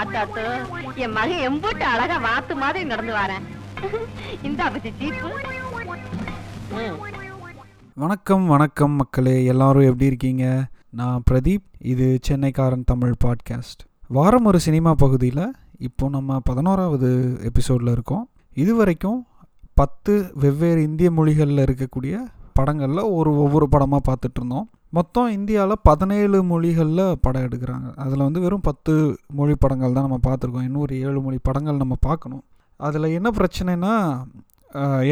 ஆத்தாத்து என் மகன் எம்பூட்டு அழகா வாத்து மாதிரி நடந்து வரேன் இந்த வணக்கம் வணக்கம் மக்களே எல்லாரும் எப்படி இருக்கீங்க? நான் பிரதீப் இது சென்னைக்காரன் தமிழ் பாட்காஸ்ட். வாரம் ஒரு சினிமா பகுதியில் இப்போ நம்ம பதினோராவது எபிசோடில் இருக்கோம். இது வரைக்கும் பத்து வெவ்வேறு இந்திய மொழிகளில் இருக்கக்கூடிய படங்களில் ஒரு ஒவ்வொரு படமாக பார்த்துட்டு இருந்தோம் மொத்தம் இந்தியாவில் பதினேழு மொழிகளில் படம் எடுக்கிறாங்க. அதில் வந்து வெறும் பத்து மொழி படங்கள் தான் நம்ம பார்த்துருக்கோம். இன்னும் ஒரு ஏழு மொழி படங்கள் நம்ம பார்க்கணும். அதில் என்ன பிரச்சனைனா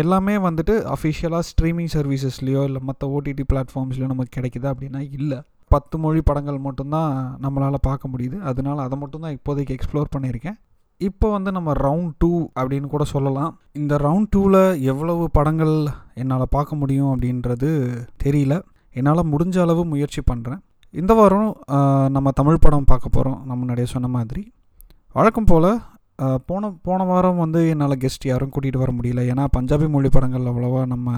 எல்லாமே வந்துட்டு அஃபிஷியலாக ஸ்ட்ரீமிங் சர்வீசஸ்லேயோ இல்லை மற்ற ஓடிடி பிளாட்ஃபார்ம்ஸ்லையோ நமக்கு கிடைக்குதா அப்படின்னா இல்லை. பத்து மொழி படங்கள் மட்டும்தான் நம்மளால் பார்க்க முடியுது. அதனால் அதை மட்டும்தான் இப்போதைக்கு எக்ஸ்ப்ளோர் பண்ணியிருக்கேன். இப்போ வந்து நம்ம ரவுண்ட் டூ அப்படின்னு கூட சொல்லலாம். இந்த ரவுண்ட் டூவில் எவ்வளவு படங்கள் என்னால் பார்க்க முடியும் அப்படின்றது தெரியல. என்னால் முடிஞ்ச அளவு முயற்சி பண்ணுறேன் இந்த வாரம் நம்ம தமிழ் படம் பார்க்க போகிறோம் நம்ம முன்னாடியே சொன்ன மாதிரி. வழக்கம் போல் போன போன வாரம் வந்து என்னால் கெஸ்ட் யாரும் கூட்டிகிட்டு வர முடியல. ஏன்னா பஞ்சாபி மொழி படங்கள் அவ்வளோவா நம்ம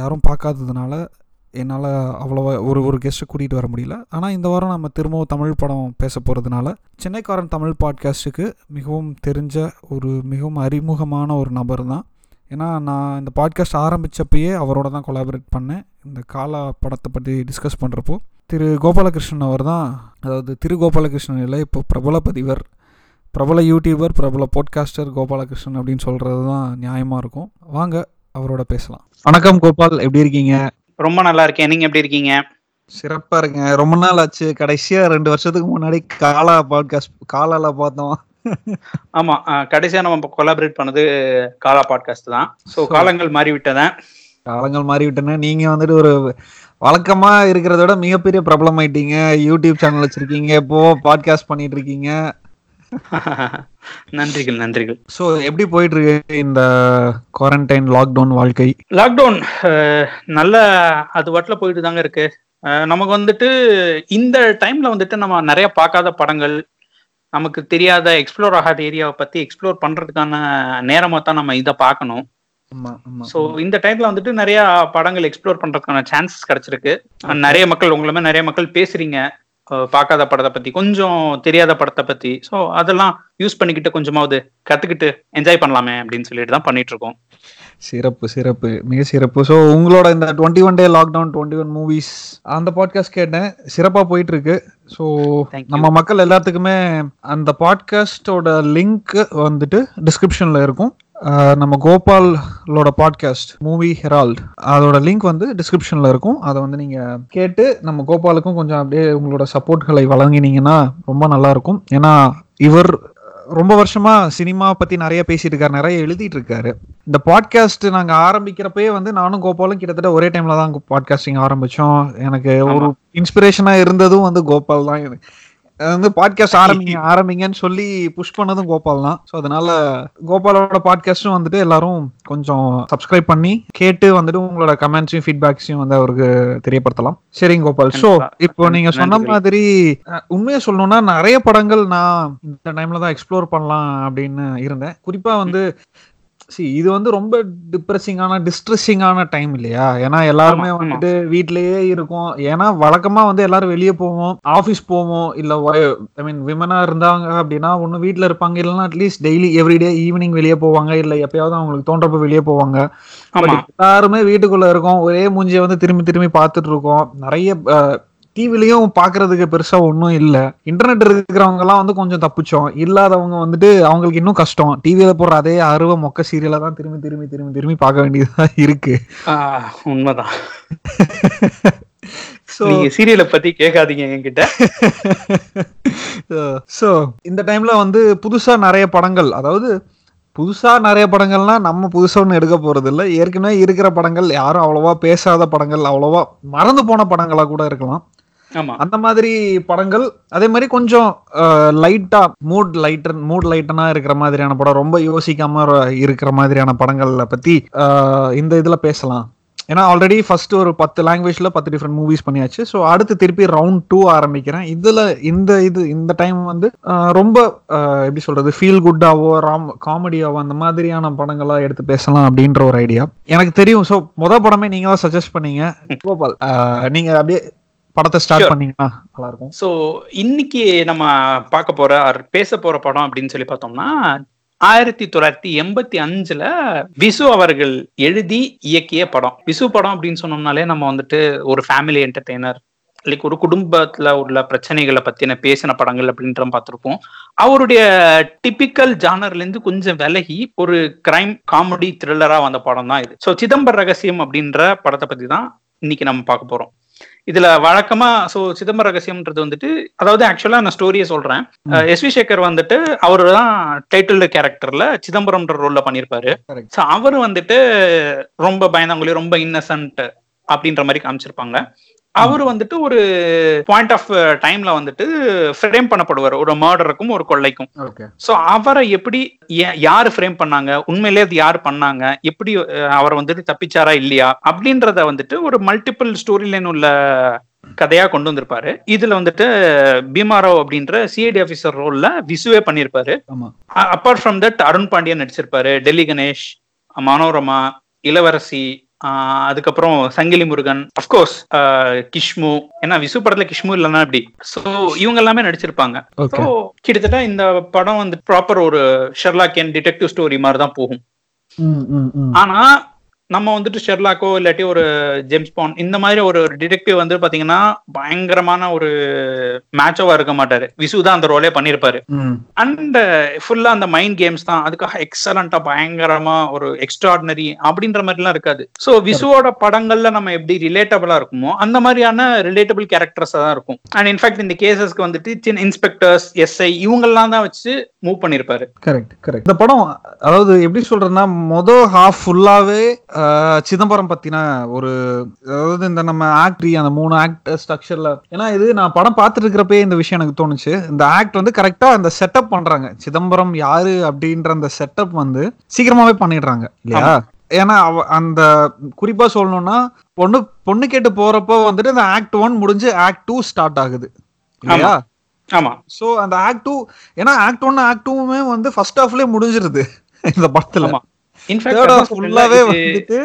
யாரும் பார்க்காததுனால என்னால் அவ்வளோவா ஒரு ஒரு கெஸ்ட்டை கூட்டிகிட்டு வர முடியல. ஆனால் இந்த வாரம் நம்ம திரும்பவும் தமிழ் படம் பேச போகிறதுனால சென்னைக்காரன் தமிழ் பாட்காஸ்ட்டுக்கு மிகவும் தெரிஞ்ச ஒரு மிகவும் அறிமுகமான ஒரு நபர் தான். ஏன்னா நான் இந்த பாட்காஸ்ட் ஆரம்பித்தப்பயே அவரோட தான் கொலாபரேட் பண்ணேன். இந்த காலா படத்தை பற்றி டிஸ்கஸ் பண்ணுறப்போ திரு கோபாலகிருஷ்ணன் அவர் தான் அதாவது திரு கோபாலகிருஷ்ணன் இல்லை இப்போ பிரபல பதிவர் பிரபல யூடியூபர் பிரபல பாட்காஸ்டர் கோபாலகிருஷ்ணன் அப்படின்னு சொல்கிறது தான் நியாயமாக இருக்கும். வாங்க அவரோட பேசலாம். வணக்கம் கோபால் எப்படி இருக்கீங்க? ரொம்ப நல்லா இருக்கேன். நீங்க எப்படி இருக்கீங்க? சிறப்பா இருங்க ரொம்ப நாள் ஆச்சு. கடைசியா ரெண்டு வருஷத்துக்கு முன்னாடி காலா பாட்காஸ்ட் காலால பார்த்தோம். ஆமா. கடைசியா நம்ம கொலாபரேட் பண்ணது காலா பாட்காஸ்ட் தான். சோ காலங்கள் மாறி விட்டதன் காலங்கள் மாறி விட்டன நீங்க வந்துட்டு ஒரு வழக்கமா இருக்கிறத விட மிகப்பெரிய பிரபலம் ஆயிட்டீங்க. யூடியூப் சேனல் வச்சிருக்கீங்க. இப்போ பாட்காஸ்ட் பண்ணிட்டு இருக்கீங்க. நன்றிகள் நன்றிகள். ஸோ எப்படி போயிட்டு இருக்கு இந்த குவாரண்டைன் லாக்டவுன் வாழ்க்கை? லாக்டவுன் நல்ல அது வாட்டில போயிட்டு தாங்க இருக்கு நமக்கு வந்துட்டு இந்த டைம்ல வந்துட்டு நம்ம நிறைய பார்க்காத படங்கள் நமக்கு தெரியாத எக்ஸ்ப்ளோர் ஆகாத ஏரியாவை பத்தி எக்ஸ்ப்ளோர் பண்றதுக்கான நேரமா தான் நம்ம இதை பார்க்கணும். ஸோ இந்த டைம்ல வந்துட்டு நிறைய படங்கள் எக்ஸ்ப்ளோர் பண்றதுக்கான சான்சஸ் கிடைச்சிருக்கு. நிறைய மக்கள் உங்களை மாதிரி நிறைய மக்கள் பேசுறீங்க. பார்க்காத படத்தை பத்தி கொஞ்சம் தெரியாத படத்தை பத்தி. ஸோ அதெல்லாம் யூஸ் பண்ணிக்கிட்டு கொஞ்சமாவது கத்துக்கிட்டு என்ஜாய் பண்ணலாமே அப்படின்னு சொல்லிட்டு தான் பண்ணிட்டு இருக்கோம் சிறப்பு சிறப்பு. மிக சிறப்பு. ஸோ உங்களோட இந்த twenty one day lockdown twenty one movies அந்த பாட்காஸ்ட் கேட்டேன். சிறப்பாக போயிட்டு இருக்கு ஸோ. நம்ம மக்கள் எல்லாத்துக்குமே அந்த பாட்காஸ்டோட லிங்க் வந்துட்டு டிஸ்கிரிப்ஷனில் இருக்கும். நம்ம கோபாலோட பாட்காஸ்ட் மூவி ஹெரால்ட் அதோட லிங்க் வந்து டிஸ்கிரிப்ஷனில் இருக்கும். அதை வந்து நீங்கள் கேட்டு நம்ம கோபாலுக்கும் கொஞ்சம் அப்படியே உங்களோட சப்போர்ட்களை வழங்கினீங்கன்னா ரொம்ப நல்லா இருக்கும். ஏன்னா இவர் ரொம்ப வருஷமா சினிமா பத்தி நிறைய பேசிட்டு இருக்காரு நிறைய எழுதிட்டு இருக்காரு. இந்த பாட்காஸ்ட் நாங்க ஆரம்பிக்கிறப்பயே வந்து நானும் கோபாலும் கிட்டத்தட்ட ஒரே டைம்ல தான் பாட்காஸ்டிங் ஆரம்பிச்சோம். எனக்கு ஒரு இன்ஸ்பிரேஷனா இருந்ததும் வந்து கோபால் தான் வந்து பாட்காஸ்ட் ஆரம்பிங்க ஆரம்பிங்கன்னு சொல்லி புஷ் பண்ணதும் கோபால் தான் ஸோ அதனால கோபாலோட பாட்காஸ்டும் வந்துட்டு எல்லாரும் கொஞ்சம் சப்ஸ்கிரைப் பண்ணி கேட்டு வந்துட்டு உங்களோட கமெண்ட்ஸையும் ஃபீட்பேக்ஸையும் வந்து அவருக்கு தெரியப்படுத்தலாம் சரிங்க கோபால் ஸோ. இப்போ நீங்க சொன்ன. மாதிரி உண்மையை சொல்லணும்னா நிறைய படங்கள் நான் இந்த டைம்ல தான் எக்ஸ்ப்ளோர் பண்ணலாம் அப்படின்னு இருந்தேன் குறிப்பா வந்து see இது வந்து ரொம்ப டிப்ரெசிங்கான டிஸ்ட்ரெஸிங்கான டைம் இல்லையா? ஏன்னா எல்லாருமே. வந்துட்டு வீட்லயே இருக்கும். ஏன்னா வழக்கமா வந்து எல்லாரும் வெளியே போவோம் ஆஃபீஸ் போவோம் இல்ல ஐ மீன் விமனா இருந்தாங்க அப்படின்னா ஒண்ணு வீட்ல இருப்பாங்க இல்லைன்னா அட்லீஸ்ட் டெய்லி எவ்ரிடே ஈவினிங் வெளியே போவாங்க இல்ல எப்பயாவது அவங்களுக்கு தோன்றப்ப வெளியே போவாங்க. எல்லாருமே வீட்டுக்குள்ள இருக்கோம் ஒரே மூஞ்சிய வந்து திரும்பி திரும்பி பார்த்துட்டு இருக்கோம். நிறைய டிவிலையும் பாக்குறதுக்கு பெருசா ஒன்றும் இல்ல. இன்டர்நெட் இருக்கிறவங்க எல்லாம் வந்து கொஞ்சம் தப்பிச்சோம். இல்லாதவங்க வந்துட்டு அவங்களுக்கு இன்னும் கஷ்டம். டிவியில போடுற அதே அருவ மொக்க சீரியலை தான் திரும்பி திரும்பி திரும்பி திரும்பி பார்க்க வேண்டியதா இருக்கு. உண்மைதான். நீங்க சீரியலை பத்தி கேட்காதீங்க என்கிட்ட. ஸோ இந்த டைம்ல வந்து புதுசா நிறைய படங்கள் அதாவது புதுசா நிறைய படங்கள்னா நம்ம புதுசா ஒன்றும் எடுக்க போறது இல்ல ஏற்கனவே இருக்கிற படங்கள் யாரும் அவ்வளவா பேசாத படங்கள் அவ்வளவா மறந்து போன படங்களா கூட இருக்கலாம். அந்த மாதிரி படங்கள் அதே மாதிரி கொஞ்சம் லைட்டா மூட் லைட்டர் மூட் லைட்டனா இருக்கிற மாதிரியான படம் ரொம்ப யோசிக்காம இருக்கிற மாதிரியான படங்களை பத்தி இந்த இதுல பேசலாம். ஏன்னா ஆல்ரெடி ஃபர்ஸ்ட் ஒரு பத்து லாங்குவேஜ்ல பத்து டிஃப்ரெண்ட் மூவிஸ் பண்ணியாச்சு. ஸோ அடுத்து திருப்பி ரவுண்ட் டூ ஆரம்பிக்கிறேன். இதுல இந்த இது இந்த டைம் வந்து ரொம்ப எப்படி சொல்றது ஃபீல் குட்டாவோ ராம் காமெடியாவோ அந்த மாதிரியான படங்களா எடுத்து பேசலாம் அப்படின்ற ஒரு ஐடியா எனக்கு தெரியும். ஸோ முத படமே நீங்க தான் சஜஸ்ட் பண்ணீங்க. கோபால் நீங்க அப்படியே படத்தை ஸ்டார்ட். பண்ணீங்கன்னா நல்லா இருக்கும் ஸோ இன்னைக்கு நம்ம பார்க்க போற பேச போற படம் அப்படின்னு சொல்லி பார்த்தோம்னா ஆயிரத்தி தொள்ளாயிரத்தி எண்பத்தி அஞ்சுல விசு அவர்கள் எழுதி இயக்கிய படம். விசு படம் அப்படின்னு சொன்னோம்னாலே நம்ம வந்துட்டு ஒரு ஃபேமிலி என்டர்டெய்னர் லைக் ஒரு குடும்பத்துல உள்ள பிரச்சனைகளை பத்தின பேசின படங்கள் அப்படின்ற பார்த்திருப்போம். அவருடைய டிபிக்கல் ஜானர்ல இருந்து கொஞ்சம் விலகி ஒரு கிரைம் காமெடி த்ரில்லரா வந்த படம் தான் இது. ஸோ சிதம்பர ரகசியம் அப்படின்ற படத்தை பத்தி தான் இன்னைக்கு நம்ம பார்க்க போறோம். இதுல வழக்கமா சோ சிதம்பர ரகசியம்ன்றது வந்துட்டு அதாவது ஆக்சுவலா நான் ஸ்டோரியை சொல்றேன். எஸ் வி சேகர் வந்துட்டு அவரு தான் டைட்டில் கேரக்டர்ல சிதம்பரம்ன்ற ரோல்ல பண்ணியிருப்பாரு Correct. சோ அவர் வந்துட்டு ரொம்ப பயந்தாங்குழி ரொம்ப இன்னசென்ட் அப்படின்ற மாதிரி காமிச்சிருப்பாங்க அவர் வந்துட்டு ஒரு பாயிண்ட் ஆஃப் டைம்ல வந்துட்டு ஃப்ரேம் பண்ணப்படுவார். ஒரு மர்டருக்கும் ஒரு கொள்ளைக்கும். சோ அவரை எப்படி யாரு ஃப்ரேம் பண்ணாங்க? உண்மையிலேயே அது யாரு பண்ணாங்க? எப்படி அவர் வந்துட்டு தப்பிச்சாரா இல்லையா? அப்படின்றத வந்துட்டு ஒரு மல்டிபிள் ஸ்டோரி லைன் உள்ள கதையா கொண்டு வந்திருப்பாரு. இதுல வந்துட்டு பீமாராவ் அப்படின்ற சிஐடி ஆபீசர் ரோல்ல விசுவே பண்ணியிருப்பாரு ஆமா. Apart from that Arun Pandian நடிச்சிருப்பாரு. டெல்லி கணேஷ் மனோரமா இளவரசி அதுக்கப்புறம் சங்கிலி முருகன் அப்கோர்ஸ் கிஷ்மு. ஏன்னா விசு படத்துல கிஷ்மு இல்லைன்னா இப்படி சோ இவங்க எல்லாமே நடிச்சிருப்பாங்க. ஸோ கிட்டத்தட்ட இந்த படம் வந்து ப்ராப்பர் ஒரு ஷெர்லாக்கியன் டிடெக்டிவ் ஸ்டோரி மாதிரி தான் போகும். ஆனா நம்ம வந்துட்டு ஷெர்லாக்கோ இல்லாட்டி ஒரு ஜேம்ஸ் பாண்ட் இந்த மாதிரி ஒரு டிடெக்டிவ் வந்து பாத்தீங்கன்னா பயங்கரமான ஒரு மேட்சோவா இருக்க மாட்டாரு. விசு தான் அந்த ரோலே பண்ணிருப்பாரு. அண்ட் ஃபுல்லா அந்த மைண்ட் கேம்ஸ் தான். அதுக்காக எக்ஸலண்டா பயங்கரமா ஒரு எக்ஸ்ட்ராடினரி அப்படின்ற மாதிரிலாம் இருக்காது. சோ விசுவோட படங்கள்ல நம்ம எப்படி ரிலேட்டபிளா இருக்குமோ அந்த மாதிரியான ரிலேட்டபிள் கேரக்டர்ஸ் தான் இருக்கும். அண்ட் இன்ஃபேக்ட் இந்த கேசஸ்க்கு வந்துட்டு சின்ன இன்ஸ்பெக்டர்ஸ் எஸ்ஐ இவங்கெல்லாம் தான் வச்சு மூவ் பண்ணிருப்பாரு. கரெக்ட் கரெக்ட் இந்த படம் அதாவது எப்படி சொல்றதுன்னா மொதல் ஹாஃப் ஃபுல்லாவே சிதம்பரம் பத்தின ஒரு அதாவது இந்த நம்ம ஆக்ட் அந்த மூணு ஆக்ட் ஸ்ட்ரக்சர்ல ஏன்னா இது நான் படம் பார்த்துட்டு இருக்கிறப்பே இந்த விஷயம் எனக்கு தோணுச்சு. இந்த ஆக்ட் வந்து கரெக்டா அந்த செட்டப் பண்றாங்க. சிதம்பரம் யாரு அப்படின்ற அந்த செட்டப் வந்து சீக்கிரமாவே பண்ணிடுறாங்க இல்லையா? ஏன்னா அவ அந்த குறிப்பா சொல்லணும்னா பொண்ணு பொண்ணு கேட்டு போறப்போ வந்துட்டு இந்த ஆக்ட் ஒன் முடிஞ்சு ஆக்ட் டூ ஸ்டார்ட் ஆகுது இல்லையா? ஆமா. சோ அந்த ஆக்ட் டூ ஏன்னா ஆக்ட் ஒன் ஆக்ட் டூவுமே வந்து ஃபர்ஸ்ட் ஹாஃப்லயே முடிஞ்சிருது இந்த படத்துல. இன்ஃபேக்ட் ஃபுல்லாவே வந்துட்டு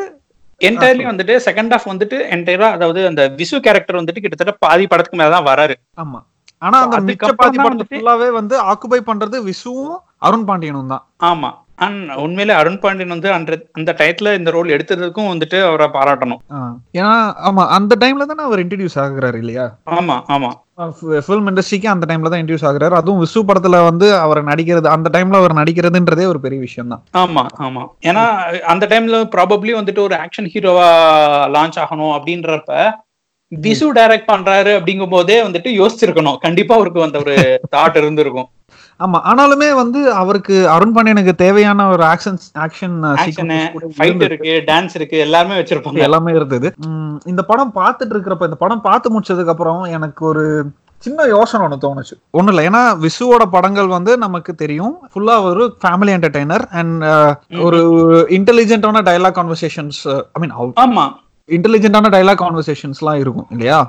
என்டையர்லி வந்துட்டு செகண்ட் ஹாஃப் வந்துட்டு என்டையரா அதாவது அந்த விசு கேரக்டர் வந்துட்டு கிட்டத்தட்ட பாதி படத்துக்கு மேல தான் வராரு. ஆமா. ஆனா அந்த மிச்ச பாதி படத்தை வந்துட்டு- ஃபுல்லாவே வந்து ஆக்குபை பண்றது விசுவும் அருண் பாண்டியனும் தான். ஆமா. அண்ட் உண்மையிலே அருண் பாண்டியன் வந்து அந்த அந்த டயத்துல இந்த ரோல் எடுத்ததுக்கும் வந்துட்டு அவரை பாராட்டணும். ஏன்னா ஆமா அந்த டைம்ல தானே அவர் இன்ட்ரடியூஸ் ஆகுறாரு இல்லையா? ஆமா ஆமா. ஃபிலிம் இண்டஸ்ட்ரிக்கு அந்த டைம்ல தான் இன்ட்ரடியூஸ் ஆகுறாரு. அதுவும் விசு படத்துல வந்து அவர் நடிக்கிறது அந்த டைம்ல அவர் நடிக்கிறதுன்றதே ஒரு பெரிய விஷயம் தான். ஆமா ஆமா. ஏன்னா அந்த டைம்ல ப்ராபப்ளி வந்துட்டு ஒரு ஆக்ஷன் ஹீரோவா லான்ச் ஆகணும் அப்படின்றப்ப விசு டைரக்ட் பண்றாரு அப்படிங்கும் போதே வந்துட்டு யோசிச்சிருக்கணும். கண்டிப்பா அவருக்கு அந்த ஒரு தாட் இருந்திருக்கும். ஆமா ஆனாலுமே வந்து அவருக்கு அருண் பாண்டியனுக்கு தேவையான ஒரு ஆக்ஷன் ஆக்ஷன் ஃபைட் இருக்கு. டான்ஸ் இருக்கு எல்லாருமே வச்சிருப்பாங்க. எல்லாமே இருந்தது. இந்த படம் பார்த்துட்டு இருக்கிறப்ப இந்த படம் பார்த்து முடிச்சதுக்கு அப்புறம் எனக்கு ஒரு சின்ன யோசனை ஒன்று தோணுச்சு. ஒன்றும் இல்லை ஏன்னா விசுவோட படங்கள் வந்து நமக்கு தெரியும். ஃபுல்லா ஒரு ஃபேமிலி என்டர்டைனர் அண்ட் ஒரு இன்டெலிஜென்ட்டான டைலாக் கான்வர்சேஷன்ஸ் ஐ மீன் ஆமா. இன்டெலிஜென்ட்டான டைலாக் கான்வர்சேஷன்ஸ்லாம் இருக்கும் இல்லையா.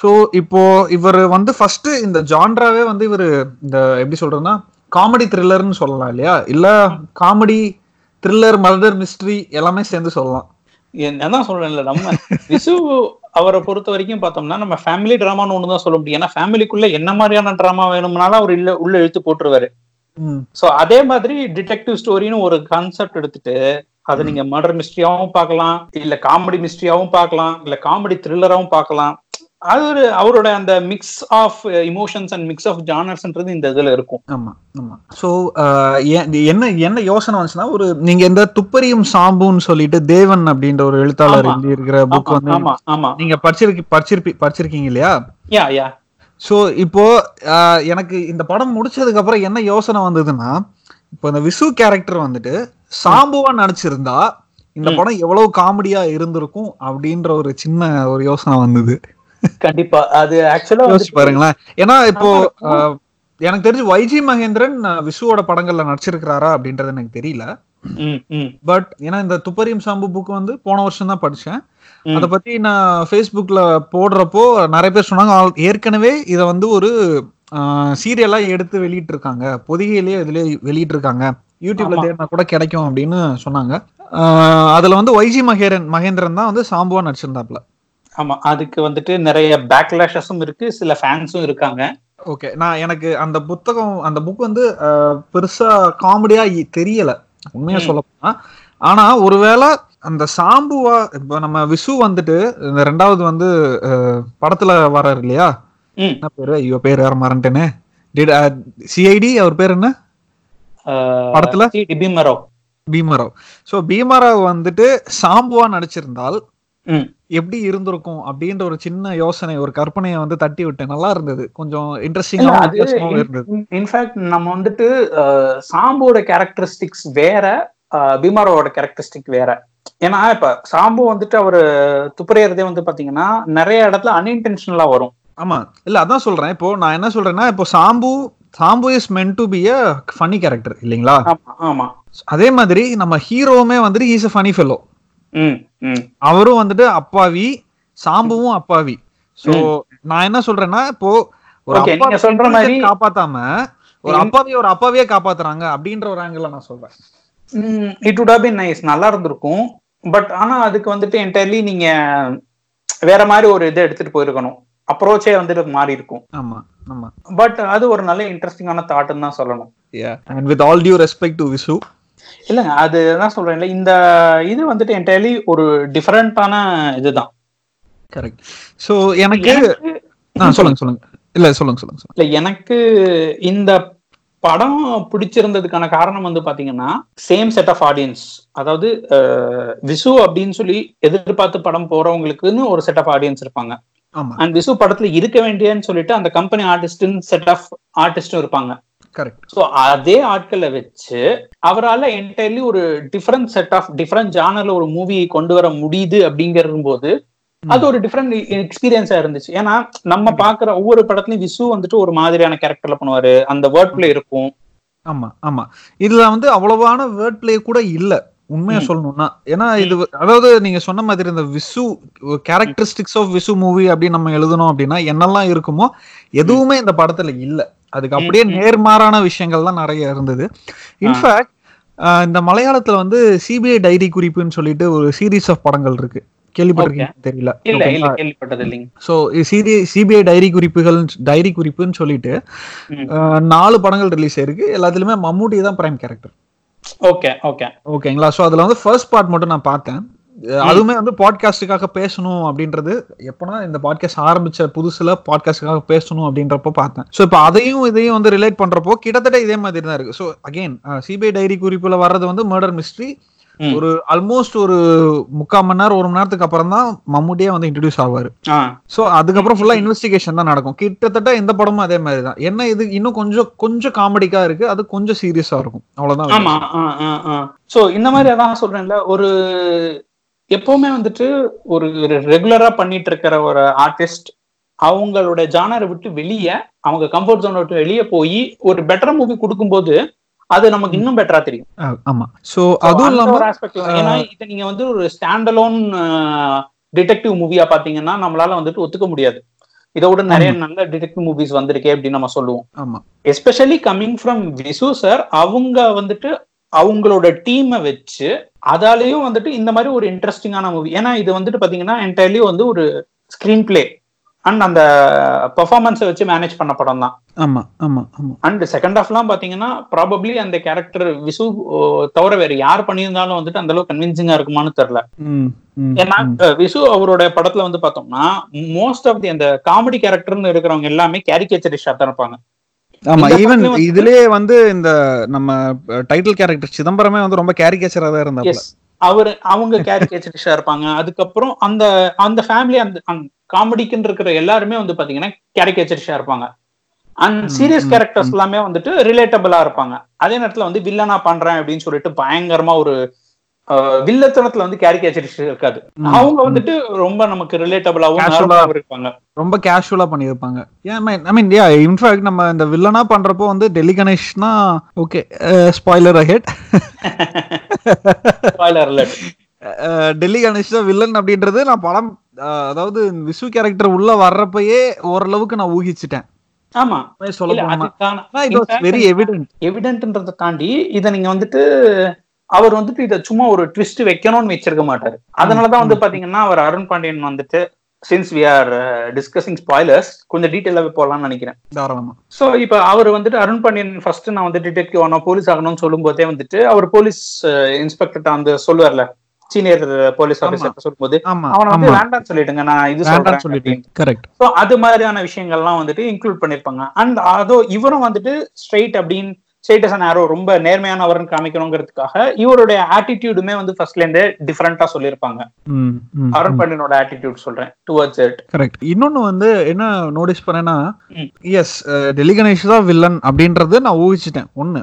ஸோ இப்போ இவர் வந்து ஃபர்ஸ்ட் இந்த ஜான்ராவே வந்து இவர் இந்த எப்படி சொல்றதுன்னா காமெடி த்ரில்லர்னு சொல்லலாம் இல்லையா? இல்ல காமெடி த்ரில்லர் மர்டர் மிஸ்ட்ரி எல்லாமே சேர்ந்து சொல்லலாம். என்னதான் சொல்றேன்ல நம்ம விசு அவரை பொறுத்த வரைக்கும் பார்த்தோம்னா நம்ம ஃபேமிலி டிராமான்னு ஒன்று தான் சொல்ல முடியும். ஏன்னா ஃபேமிலிக்குள்ள என்ன மாதிரியான டிராமா வேணும்னாலும் அவர் இல்ல உள்ள இழுத்து போட்டுருவாரு. சோ அதே மாதிரி டிடெக்டிவ் ஸ்டோரின்னு ஒரு கான்செப்ட் எடுத்துட்டு அதை நீங்க மர்டர் மிஸ்ட்ரியாவும் பார்க்கலாம் இல்ல காமெடி மிஸ்ட்ரியாவும் பார்க்கலாம் இல்ல காமெடி த்ரில்லராவும் பார்க்கலாம். அது ஒரு அவரோட அந்த mix of emotions and mix of ஜானர்ஸ்ன்றது இந்த இதுல இருக்கும். ஆமா ஆமா. ஸோ என்ன என்ன யோசனை வந்துச்சுன்னா ஒரு நீங்க இந்த துப்பறியும் சாம்புன்னு சொல்லிட்டு தேவன் அப்படின்ற ஒரு எழுத்தாளர். எழுதி இருக்கிற புக் வந்து ஆமா ஆமா. நீங்க படிச்சிருக்கி படிச்சிருப்பி படிச்சிருக்கீங்க இல்லையா? யா யா ஸோ இப்போ ஆஹ், எனக்கு இந்த படம் முடிச்சதுக்கு அப்புறம் என்ன யோசனை வந்ததுன்னா இப்போ இந்த விசு கேரக்டர் வந்துட்டு சாம்புவா நடிச்சிருந்தா இந்த. படம் எவ்வளவு காமெடியா இருந்திருக்கும் அப்படின்ற ஒரு சின்ன ஒரு யோசனை வந்தது. கண்டிப்பா. அது ஆக்சுவலா யோசிச்சு பாருங்களேன். ஏன்னா இப்போ எனக்கு தெரிஞ்சு வைஜி மகேந்திரன் ஆஹ், விசுவோட படங்கள்ல நடிச்சிருக்கிறாரா அப்படின்றது எனக்கு தெரியல. பட் ஏன்னா இந்த துப்பறியும் சாம்பு புக் வந்து போன வருஷம் தான் படிச்சேன். அதை பத்தி நான் ஃபேஸ்புக்ல போடுறப்போ நிறைய பேர் சொன்னாங்க "ஆல்- ஏற்கனவே இதை வந்து ஒரு சீரியலா எடுத்து வெளியிட்டு இருக்காங்க பொதிகையிலேயே இதுல வெளியிட்டு இருக்காங்க யூடியூப்ல. தேடினா கூட கிடைக்கும் அப்படின்னு சொன்னாங்க. அதுல வந்து ஒய்ஜி மகேரன் மகேந்திரன் தான் வந்து சாம்புவா நடிச்சிருந்தாப்ல ஆமா அதுக்கு வந்துட்டு நிறைய பேக்லாஷஸும் இருக்கு சில ஃபேன்ஸும் இருக்காங்க ஓகே நான் எனக்கு அந்த புத்தகம் அந்த புக் வந்து பெருசா காமெடியா தெரியல உண்மையா. சொல்ல போனா ஆனா ஒருவேளை அந்த சாம்புவா இப்ப நம்ம விசு வந்துட்டு இந்த ரெண்டாவது வந்து படத்துல வர்றாரு இல்லையா. என்ன பேரு ஐயோ பேர் வேற மறந்துட்டேனே சிஐடி அவர் பேர் என்ன படத்துல? பீமராவ் பீமராவ் சோ பீமராவ் வந்துட்டு சாம்புவா நடிச்சிருந்தால். எப்படி இருந்திருக்கும் அப்படின்ற ஒரு சின்ன யோசனை ஒரு கற்பனையை வந்து தட்டி விட்டேன் நல்லா இருந்தது. கொஞ்சம் இல்ல, இன்ட்ரெஸ்டிங்கா அது இருந்தது. இன்ஃபேக்ட் நம்ம வந்துட்டு சாம்போட கேரக்டரிஸ்டிக்ஸ் வேற பீமாரோட கேரக்டரிஸ்டிக் வேற. ஏன்னா இப்ப சாம்பு வந்துட்டு அவரு துப்புரையறதே வந்து பாத்தீங்கன்னா நிறைய இடத்துல அன்இன்டென்ஷனலா வரும். ஆமா. இல்ல அதான் சொல்றேன். இப்போ நான் என்ன சொல்றேன்னா இப்போ Sambu Sambu is meant to be a funny character இல்லைங்களா? ஆமா அதே மாதிரி நம்ம ஹீரோவுமே வந்துட்டு ஈஸ் அ ஃபனி ஃபெல்லோ அவரும் வந்துட்டு அப்பாவி சாம்புவும் அப்பாவி. சோ நான் என்ன சொல்றேன்னா இப்போ ஒரு அப்பாவி சொல்ற மாதிரி- காப்பாத்தாம ஒரு. அப்பாவி ஒரு அப்பாவியே காப்பாத்துறாங்க அப்படின்ற ஒரு ஆங்கிள் நான் சொல்றேன். இட் have been நைஸ் நல்லா இருந்திருக்கும். பட் ஆனா அதுக்கு வந்துட்டு என்டையர்லி நீங்க வேற மாதிரி ஒரு இதை எடுத்துட்டு போயிருக்கணும். அப்ரோச்சே வந்துட்டு மாறி இருக்கும். ஆமா ஆமா. பட் அது ஒரு நல்ல இன்ட்ரெஸ்டிங்கான தாட்னு தான் சொல்லணும். And with all due respect to Visu இல்லைங்க அதுதான் சொல்றேன்ல இந்த இது வந்துட்டு என்டையர்லி ஒரு டிஃபரெண்டான இதுதான். கரெக்ட் சோ எனக்கு சொல்லுங்க சொல்லுங்க. இல்ல சொல்லுங்க சொல்லுங்க இல்ல எனக்கு இந்த படம் பிடிச்சிருந்ததுக்கான காரணம் வந்து பாத்தீங்கன்னா சேம் செட் ஆஃப் ஆடியன்ஸ் அதாவது விசு அப்படின்னு சொல்லி எதிர்பார்த்து படம் போறவங்களுக்குன்னு ஒரு செட் ஆஃப் ஆடியன்ஸ் இருப்பாங்க. அண்ட் விசு படத்துல இருக்க வேண்டியன்னு சொல்லிட்டு அந்த கம்பெனி ஆர்டிஸ்ட்னு செட் ஆஃப் ஆர்டிஸ்டும் இருப்பாங்க. கரெக்ட் ஸோ அதே ஆட்களை வச்சு அவரால் என்டையர்லி ஒரு டிஃப்ரெண்ட் செட் ஆஃப் டிஃப்ரெண்ட் ஜானர்ல ஒரு மூவியை கொண்டு வர முடியுது அப்படிங்கிற போது அது ஒரு டிஃப்ரெண்ட் எக்ஸ்பீரியன்ஸா இருந்துச்சு. ஏன்னா நம்ம பாக்குற ஒவ்வொரு படத்துலயும் விசு வந்துட்டு ஒரு மாதிரியான கேரக்டர்ல பண்ணுவாரு. அந்த வேர்ட் பிளே இருக்கும். ஆமா ஆமா. இதுல வந்து அவ்வளவான வேர்ட் பிளே கூட இல்ல. உண்மையா. சொல்லணும்னா. ஏன்னா இது அதாவது நீங்க சொன்ன மாதிரி இந்த Visu characteristics of Visu movie அப்படின்னு நம்ம எழுதணும் அப்படின்னா என்னெல்லாம் இருக்குமோ எதுவுமே இந்த படத்துல இல்ல. அதுக்கு அப்படியே. நேர்மாறான விஷயங்கள்லாம் நிறைய இருந்தது. இன்ஃபேக்ட் இந்த மலையாளத்துல வந்து சிபிஐ டைரி குறிப்புன்னு சொல்லிட்டு ஒரு சீரீஸ் ஆஃப் படங்கள் இருக்கு. கேள்விப்பட்டிருக்கீங்க தெரியல. சிடி சிபிஐ டைரி குறிப்புகள் டைரி குறிப்புன்னு சொல்லிட்டு நாலு படங்கள் ரிலீஸ் ஆயிருக்கு. எல்லாத்துலயுமே மம்மூட்டி தான் பிரைம் கேரக்டர் ஓகே ஓகே. ஓகேங்களா? ஸோ அதுல வந்து ஃபர்ஸ்ட் பார்ட் மட்டும் நான் பார்த்தேன். அதுவுமே வந்து பாட்காஸ்டுக்காக பேசணும் அப்படின்றது எப்போனா இந்த பாட்காஸ்ட் ஆரம்பிச்ச புதுசுல பாட்காஸ்டுக்காக பேசணும் அப்படின்றப்போ பார்த்தேன். ஸோ இப்போ அதையும் இதையும் வந்து ரிலேட் பண்றப்போ கிட்டத்தட்ட இதே மாதிரி தான் இருக்கு. ஸோ அகைன் சிபிஐ டைரி குறிப்புல வர்றது வந்து மர்டர் மிஸ்ட்ரி. ஒரு ஆல்மோஸ்ட் ஒரு முக்கால் மணி நேரம் ஒரு மணி நேரத்துக்கு அப்புறம் தான் மம்முட்டியே வந்து இன்ட்ரடியூஸ் ஆவாரு. சோ அதுக்கப்புறம் ஃபுல்லா இன்வெஸ்டிகேஷன் தான் நடக்கும். கிட்டத்தட்ட இந்த படமும் அதே மாதிரி தான். என்ன இது? இன்னும் கொஞ்சம் கொஞ்சம் காமெடிக்கா இருக்கு. அது கொஞ்சம் சீரியஸா இருக்கும். அவ்வளவுதான் சோ இந்த மாதிரி அதான் சொல்றேன்ல. ஒரு எப்பவுமே வந்துட்டு ஒரு ரெகுலரா பண்ணிட்டு இருக்கிற ஒரு ஆர்டிஸ்ட் அவங்களோட ஜானரை விட்டு வெளியே அவங்க கம்ஃபர்ட் ஜோனை விட்டு வெளியே போய் ஒரு பெட்டர் மூவி கொடுக்கும்போது அது நமக்கு இன்னும் பெட்டரா தெரியும். ஆமா. சோ அதுவும் இல்லாம ஒரு ஏன்னா இதை நீங்க வந்து ஒரு ஸ்டாண்டலோன் டிடெக்டிவ் மூவியா பாத்தீங்கன்னா நம்மளால வந்துட்டு ஒத்துக்க முடியாது. இதை விட நிறைய நல்ல டிடெக்டிவ் மூவிஸ் வந்திருக்கே அப்படின்னு நம்ம சொல்லுவோம். ஆமா. Especially coming from Visu sir அவங்க வந்துட்டு அவங்களோட டீமை வச்சு அதாலேயும் வந்துட்டு இந்த மாதிரி ஒரு இன்ட்ரெஸ்டிங்கான மூவி ஏன்னா இது வந்துட்டு பாத்தீங்கன்னா என்டையர்லி வந்து ஒரு ஸ்கிரீன் பிளே அண்ட் அந்த பெர்ஃபார்மன்ஸை வச்சு மேனேஜ் பண்ண படம் தான். ஆமா ஆமா ஆமா. அண்ட் செகண்ட் ஹாஃப்லாம் பாத்தீங்கன்னா ப்ராபப்ளி அந்த கேரக்டர் விசு தவிர வேற யார் பண்ணியிருந்தாலும் வந்துட்டு அந்த அளவுக்கு கன்வின்சிங்கா இருக்குமான்னு தெரியல. ஏன்னா விசு அவரோட படத்துல வந்து பார்த்தோம்னா மோஸ்ட் ஆஃப் தி அந்த காமெடி கேரக்டர்னு இருக்கிறவங்க எல்லாமே கேரிகேச்சரிஸ்டா தான் இருப்பாங்க. ஆமா ஈவன் இதுலயே வந்து இந்த நம்ம டைட்டில் கேரக்டர் சிதம்பரமே வந்து ரொம்ப கேரிகேச்சரா தான் இருந்தாப்ல எஸ் அவர் அவங்க கேரிகேச்சரிஸ்டா இருப்பாங்க. அதுக்கப்புறம் அந்த அந்த ஃபேமிலி அந்த காமெடிக்குன்னு இருக்கிற எல்லாருமே வந்து பாத்தீங்கன்னா கேரிகேச்சரிஸ்டா இருப்பாங்க. அண்ட் சீரியஸ் கேரக்டர்ஸ் எல்லாமே வந்துட்டு ரிலேட்டபிளா இருப்பாங்க. அதே நேரத்துல வந்து வில்லனா பண்றேன் அப்படின்னு சொல்லிட்டு பயங்கரமா ஒரு வில்லத்தனத்துல வந்து கேரிகேச்சரிஸ்ட் இருக்காது. அவங்க. வந்துட்டு ரொம்ப நமக்கு ரிலேட்டபிளாவும் இருப்பாங்க. ரொம்ப கேஷுவலா பண்ணியிருப்பாங்க. ஐ மீன் யா இன்ஃபேக்ட் நம்ம இந்த வில்லனா பண்றப்போ வந்து Delhi கணேஷ்னா okay spoiler ahead spoiler alert Delhi Ganesh தான் வில்லன் அப்படின்றது நான் படம் அதாவது விசு கேரக்டர் உள்ள வர்றப்பயே ஓரளவுக்கு நான் ஊகிச்சிட்டேன். ஆமா. சொல்ல வெரி எவிடென்ட் எவிடென்ட்ன்றதை தாண்டி இத நீங்க வந்துட்டு அவர் வந்துட்டு இத சும்மா ஒரு ட்விஸ்ட் வைக்கணும்னு வச்சிருக்க மாட்டாரு. அதனாலதான் வந்து பாத்தீங்கன்னா அவர் அருண் பாண்டியன் வந்துட்டு since we are discussing spoilers கொஞ்சம் டீட்டெயிலாவே போலாம்னு நினைக்கிறேன். தாராளமா. சோ இப்ப அவர் வந்துட்டு அருண் பாண்டியன் ஃபர்ஸ்ட் நான் வந்து டிடெக்டிவ் ஆனோம் போலீஸ் ஆகணும்னு சொல்லும் போதே வந்துட்டு அவர் போலீஸ் இன்ஸ்பெக்டர் அந்த சொல்லுவார்ல சீனியர் போலீஸ். ஆபீசர் சொல்லும்போது அவனை வந்து ஆமா. வேண்டாம்னு சொல்லிடுங்க நான் இது வேண்டாம் சொல்றேன். கரெக்ட் ஸோ அது மாதிரியான விஷயங்கள்லாம் வந்துட்டு இன்க்ளூட் பண்ணிருப்பாங்க. அண்ட் அதோ இவரும் வந்துட்டு ஸ்ட்ரைட் அப்படின்னு ஸ்ட்ரைட் அஸ் ஆரோ ரொம்ப நேர்மையானவர்னு காமிக்கணுங்கிறதுக்காக இவருடைய ஆட்டிடியூடுமே வந்து ஃபர்ஸ்ட்ல இருந்தே டிஃபரெண்டா சொல்லியிருப்பாங்க. அருண் பாண்டியனோட ஆட்டிடியூட் சொல்றேன் டுவர்ட்ஸ் இட் கரெக்ட் இன்னொன்னு வந்து என்ன நோட்டீஸ் பண்ணேன்னா. எஸ் டெல்லி கணேஷ் தான் வில்லன் அப்படின்றது நான் ஊகிச்சிட்டேன். ஒண்ணு.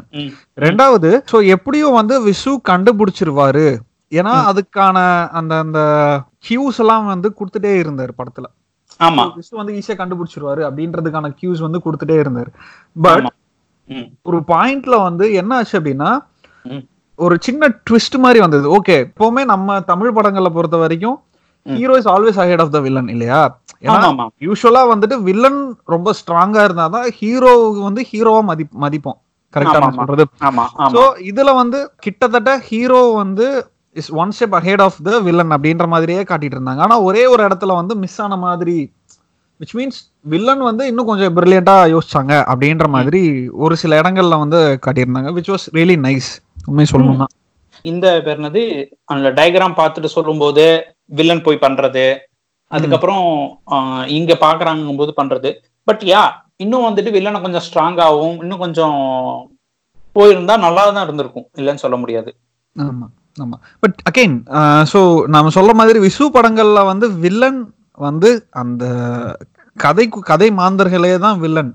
ரெண்டாவது சோ எப்படியும் வந்து விசு கண்டுபிடிச்சிருவாரு. ஏன்னா. அதுக்கான அந்த அந்த கியூஸ் எல்லாம் வந்து கொடுத்துட்டே இருந்தாரு படத்துல. ஆமா. விசு வந்து ஈஸியா கண்டுபிடிச்சிருவாரு அப்படின்றதுக்கான கியூஸ் வந்து கொடுத்துட்டே இருந்தாரு. பட். ஒரு பாயிண்ட்ல வந்து என்ன ஆச்சு அப்படின்னா. ஒரு சின்ன ட்விஸ்ட் மாதிரி வந்தது. ஓகே எப்பவுமே நம்ம தமிழ் படங்களை பொறுத்த வரைக்கும். Hero is always ahead of the villain இல்லையா? ஏன்னா யூஸ்வலா வந்துட்டு வில்லன் ரொம்ப ஸ்ட்ராங்கா இருந்தாதான் ஹீரோவுக்கு வந்து ஹீரோவா மதி மதிப்போம். கரெக்டா நான் சொல்றது. சோ இதுல வந்து கிட்டத்தட்ட ஹீரோ வந்து is one step ahead of the villain அப்படின்ற மாதிரியே காட்டிட்டு இருந்தாங்க. ஆனா ஒரே ஒரு இடத்துல வந்து மிஸ் ஆன மாதிரி விச் மீன்ஸ் வில்லன் வந்து இன்னும் கொஞ்சம் பிரில்லியண்டா யோசிச்சாங்க அப்படின்ற மாதிரி ஒரு சில இடங்கள்ல வந்து காட்டியிருந்தாங்க விச் வாஸ் ரியலி நைஸ் உண்மை சொல்லணும்னா. இந்த பேர் என்னது? அந்த டயக்ராம் பார்த்துட்டு சொல்லும்போது வில்லன் போய் பண்றது அதுக்கப்புறம் இங்க பாக்குறாங்க போது பண்றது. பட் யா இன்னும் வந்துட்டு வில்லனை கொஞ்சம் ஸ்ட்ராங்காகவும் இன்னும் கொஞ்சம் போயிருந்தா நல்லா தான் இருந்திருக்கும் இல்லைன்னு சொல்ல முடியாது. ஆமா ஆமா. பட் அகைன் ஸோ நாம சொல்ற மாதிரி விசு படங்கள்ல வந்து வில்லன் வந்து அந்த கதை கதை மாந்தர்களே தான் வில்லன்.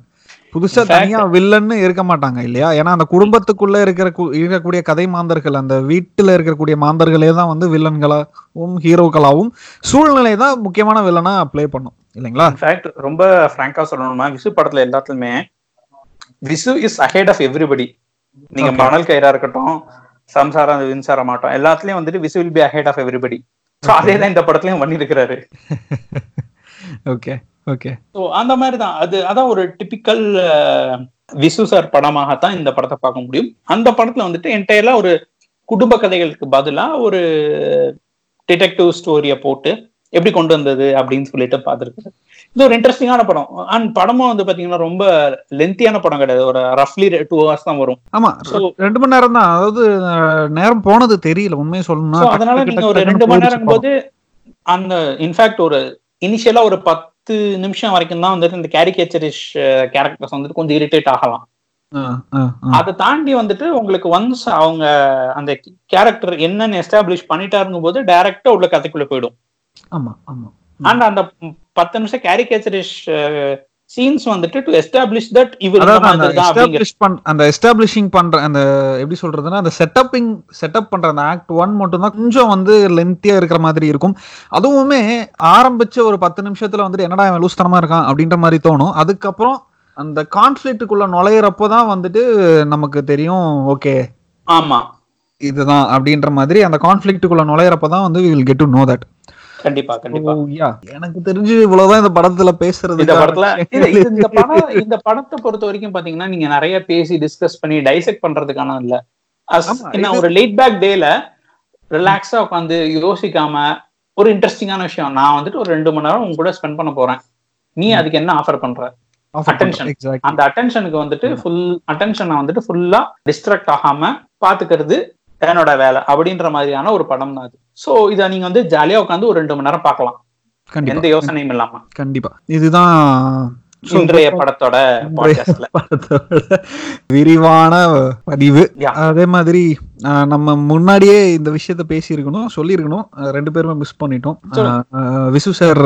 புதுசா தனியா வில்லன்னு இருக்க மாட்டாங்க இல்லையா? ஏன்னா அந்த குடும்பத்துக்குள்ள இருக்கிற இருக்கக்கூடிய கதை மாந்தர்கள் அந்த வீட்டுல இருக்கக்கூடிய மாந்தர்களே தான் வந்து வில்லன்களாகவும் ஹீரோக்களாகவும் சூழ்நிலை தான் முக்கியமான வில்லனா ப்ளே பண்ணும் இல்லைங்களா? இன்ஃபேக்ட் ரொம்ப ஃப்ராங்கா சொல்லணும்னா விசு படத்துல எல்லாத்துலயுமே Visu is ahead of everybody நீங்க. மணல் கயிறா இருக்கட்டும் சம்சாரம் வின்சார மாட்டோம் எல்லாத்துலயும் வந்துட்டு Visu will be ahead of everybody அதே தான் இந்த படத்துலயும் பண்ணியிருக்கிறாரு. ஓகே ஓகே ஸோ அந்த மாதிரி தான் அது அதான் ஒரு டிபிக்கல் விசு சார் படமாகத்தான் இந்த படத்தை பார்க்க முடியும். அந்த படத்துல வந்துட்டு என்டையர்லா ஒரு குடும்ப கதைகளுக்கு பதிலா ஒரு டிடெக்டிவ் ஸ்டோரியை போட்டு எப்படி கொண்டு வந்தது அப்படின்னு சொல்லிட்டு பார்த்துருக்கு இது ஒரு இன்ட்ரெஸ்டிங்கான படம். அண்ட் படமும் வந்து பாத்தீங்கன்னா ரொம்ப லென்த்தியான படம் கிடையாது. ஒரு ரஃப்லி டூ ஹவர்ஸ் தான் வரும். ஆமா. So- ரெண்டு மணி நேரம் தான். அதாவது நேரம் போனது தெரியல. உண்மையை சொல்லணும்னா அதனால நீங்க ஒரு ரெண்டு மணி நேரம் போது அந்த இன்ஃபேக்ட் ஒரு இனிஷியலா ஒரு பத்து நிமிஷம் வரைக்கும் தான் வந்துட்டு இந்த கேரிகேச்சரிஷ் கேரக்டர்ஸ் வந்துட்டு கொஞ்சம் இரிட்டேட் ஆகலாம். அதை தாண்டி வந்துட்டு உங்களுக்கு ஒன்ஸ் அவங்க அந்த கேரக்டர் என்னன்னு எஸ்டாப்ளிஷ் பண்ணிட்டாருங்கும் போது டைரக்டா உள்ள கதைக்குள்ள போயிடும். ஆமா ஆமா. அண்ட் அந்த பத்து நிமிஷம் கேரிகேச்சரிஷ் சீன்ஸ் வந்துட்டு டு எஸ்டாப்ளிஷ் தட் இவர் அந்த எஸ்டாப்ளிஷ் பண் அந்த எஸ்டாப்ளிஷிங் பண்ற அந்த எப்படி சொல்றதுன்னா அந்த செட்டப்பிங் செட்டப் பண்ற அந்த ஆக்ட் ஒன் மட்டும் தான் கொஞ்சம் வந்து லென்த்தியா இருக்கிற மாதிரி இருக்கும். அதுவுமே ஆரம்பிச்ச ஒரு பத்து நிமிஷத்துல வந்துட்டு என்னடா இவன் லூஸ்தனமா இருக்கான் அப்படின்ற மாதிரி தோணும். அதுக்கப்புறம் அந்த கான்ஃபிளிக்ட்டுக்குள்ள நுழையிறப்போ தான் வந்துட்டு நமக்கு தெரியும் ஓகே ஆமா. இதுதான் அப்படின்ற மாதிரி அந்த கான்ஃபிளிக்ட்டுக்குள்ள நுழையிறப்போ தான் வந்து will get to know that கண்டிப்பா கண்டிப்பா. எனக்கு தெரிஞ்சு இவ்வளவுதான் இந்த படத்துல பேசுறது இந்த படத்துல இந்த படம் இந்த படத்தை பொறுத்த வரைக்கும் பாத்தீங்கன்னா நீங்க நிறைய பேசி டிஸ்கஸ் பண்ணி டைசெக்ட் பண்றதுக்கான இல்ல. என்ன ஒரு லேட் பேக் டேல ரிலாக்ஸா உட்காந்து யோசிக்காம ஒரு இன்ட்ரெஸ்டிங்கான விஷயம். நான் வந்துட்டு ஒரு ரெண்டு மணி நேரம் உங்க கூட ஸ்பெண்ட் பண்ண போறேன். நீ அதுக்கு என்ன ஆஃபர் பண்ற. எக்ஸாக்ட் அந்த அட்டென்ஷனுக்கு வந்துட்டு ஃபுல் அட்டென்ஷனை வந்துட்டு ஃபுல்லா டிஸ்ட்ராக்ட் ஆகாம பாத்துக்கிறது என்னோட வேலை அப்படின்ற மாதிரியான ஒரு படம் தான் அது. சோ இத நீங்க வந்து ஜாலியா உட்காந்து ஒரு ரெண்டு மணி நேரம் பார்க்கலாம். எந்த யோசனையும் இல்லாம. கண்டிப்பா. இதுதான் இன்றைய படத்தோட விரிவான பதிவு. அதே மாதிரி நம்ம முன்னாடியே இந்த விஷயத்த பேசியிருக்கணும் சொல்லியிருக்கணும். ரெண்டு பேருமே மிஸ் பண்ணிட்டோம். விசு சார்.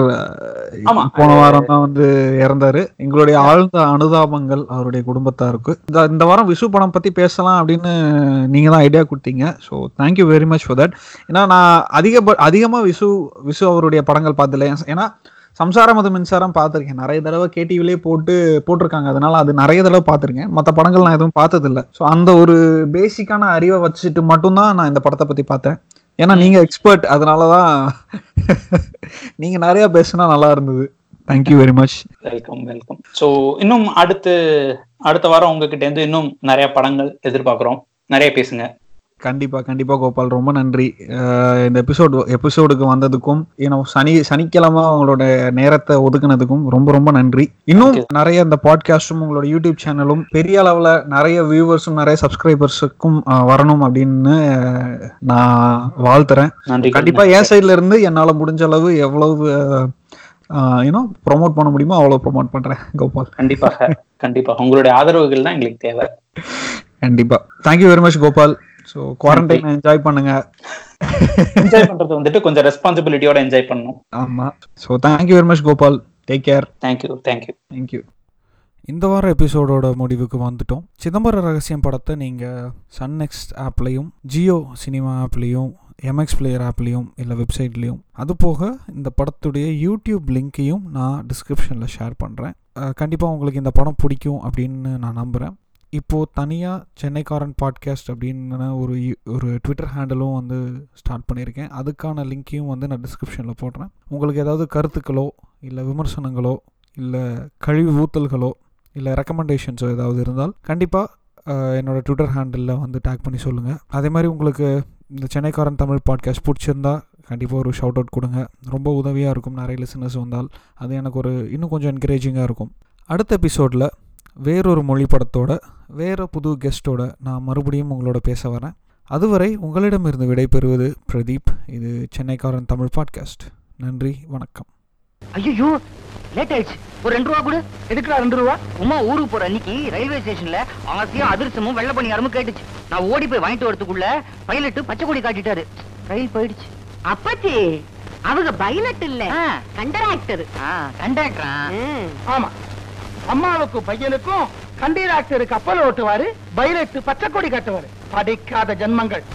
போன வாரம் தான் வந்து இறந்தாரு. எங்களுடைய ஆழ்ந்த அனுதாபங்கள் அவருடைய குடும்பத்தாருக்கு. இந்த இந்த வாரம் விசு படம் பத்தி பேசலாம் அப்படின்னு நீங்க தான் ஐடியா கொடுத்தீங்க. So thank you very much for that ஏன்னா நான் அதிக அதிகமா விசு விசு அவருடைய படங்கள் பார்த்ததில்ல ஏன்னா சம்சாரம் அது மின்சாரம் பார்த்துருக்கேன். நிறைய தடவை கேடிவிலே போட்டு போட்டிருக்காங்க. அதனால அது நிறைய தடவை பார்த்துருக்கேன். மற்ற படங்கள் நான் எதுவும் பார்த்ததில்ல. ஸோ அந்த ஒரு பேசிக்கான அறிவை வச்சுட்டு மட்டும்தான் நான் இந்த படத்தை பத்தி பார்த்தேன். ஏன்னா நீங்க எக்ஸ்பர்ட் அதனாலதான் நீங்க நிறைய பேசுனா நல்லா இருந்தது. Thank you very much welcome welcome so இன்னும் அடுத்து அடுத்த வாரம் உங்ககிட்ட இருந்து இன்னும் நிறைய படங்கள் எதிர்பார்க்குறோம். நிறைய பேசுங்க. கண்டிப்பா கண்டிப்பா கோபால் ரொம்ப நன்றி. இந்த எபிசோடு எபிசோடுக்கு வந்ததுக்கும் இன்னும் சனி சனிக்கிழமை உங்களோட நேரத்தை ஒதுக்குனதுக்கும் ரொம்ப ரொம்ப நன்றி. இன்னும். நிறைய இந்த பாட்காஸ்டும் உங்களோட யூடியூப் சேனலும் பெரிய அளவுல நிறைய வியூவர்ஸும் நிறைய சப்ஸ்கிரைபர்ஸுக்கும் வரணும் அப்படின்னு நான் வாழ்த்துறேன். கண்டிப்பா என் சைடுல இருந்து என்னால முடிஞ்ச அளவு எவ்வளவு யூனோ ப்ரோமோட் பண்ண முடியுமோ அவ்வளவு ப்ரோமோட் பண்றேன் கோபால். கண்டிப்பாக கண்டிப்பாக. உங்களுடைய ஆதரவுகள் தான் எங்களுக்கு தேவை. கண்டிப்பா. Thank you very much Gopal. So quarantine enjoy பண்ணுங்க. என்ஜாய் பண்றது வந்துட்டு கொஞ்சம் ரெஸ்பான்சிபிலிட்டியோட என்ஜாய் பண்ணணும். ஆமா. So thank you very much Gopal take care thank you thank you thank you இந்த வார எபிசோடோட முடிவுக்கு வந்துட்டோம். சிதம்பர ரகசியம் படத்தை நீங்கள் சன் நெக்ஸ்ட் ஆப்லேயும் ஜியோ சினிமா ஆப்லேயும் எம்எக்ஸ் பிளேயர் ஆப்லேயும் இல்லை வெப்சைட்லேயும் அது போக இந்த படத்துடைய யூடியூப் லிங்க்கையும் நான் டிஸ்கிரிப்ஷனில் ஷேர் பண்ணுறேன் கண்டிப்பாக உங்களுக்கு இந்த படம் பிடிக்கும் அப்படின்னு நான் நம்புகிறேன் இப்போது தனியாக சென்னைக்காரன் பாட்காஸ்ட் அப்படின்னு ஒரு ஒரு ட்விட்டர் ஹேண்டலும் வந்து ஸ்டார்ட் பண்ணியிருக்கேன். அதுக்கான லிங்க்கையும் வந்து நான் டிஸ்கிரிப்ஷனில் போடுறேன். உங்களுக்கு ஏதாவது கருத்துக்களோ இல்லை விமர்சனங்களோ இல்லை கழிவு ஊத்தல்களோ இல்லை ரெக்கமெண்டேஷன்ஸோ ஏதாவது இருந்தால் கண்டிப்பாக என்னோடய ட்விட்டர் ஹேண்டிலில் வந்து டேக் பண்ணி சொல்லுங்கள் அதே மாதிரி உங்களுக்கு இந்த சென்னைக்காரன் தமிழ் பாட்காஸ்ட் பிடிச்சிருந்தா கண்டிப்பாக ஒரு ஷவுட் அவுட் கொடுங்க. ரொம்ப உதவியாக இருக்கும். நிறைய லிசனர்ஸ் வந்தால். அது எனக்கு ஒரு இன்னும் கொஞ்சம் என்கரேஜிங்காக இருக்கும். அடுத்த எபிசோடில் வேறொரு மொழி படத்தோட வேறு புது கெஸ்ட்டோட நான் மறுபடியும் உங்களோட பேச வரேன். அதுவரை உங்களிடமிருந்து விடைபெறுவது பிரதீப். இது சென்னைக்காரன் தமிழ் பாட்காஸ்ட் நன்றி வணக்கம். ஐயோ லேட் ஆயிடுச்சு. ஒரு ரெண்டு ரூபா கொடு. எதுக்குடா ரெண்டு ரூபா? உமா ஊருக்கு போற அன்னைக்கு ரயில்வே ஸ்டேஷன்ல ஆசையா அதிர்ஷ்டமும் வெள்ள பணியாரமும் கேட்டுச்சு. நான் ஓடி போய் வாங்கிட்டு வரதுக்குள்ள பைலட் பச்சை கொடி காட்டிட்டாரு. ரயில் போயிடுச்சு. அப்பச்சி அவங்க பைலட் இல்ல. ஆ. கண்டராக்டர் கண்டக்டரா ஆமா. அம்மாவுக்கும் பையனுக்கும் கண்டீராக்டருக்கு கப்பல் ஓட்டுவாரு பைலட் பச்சை கொடி கட்டுவாரு. படிக்காத ஜென்மங்கள்.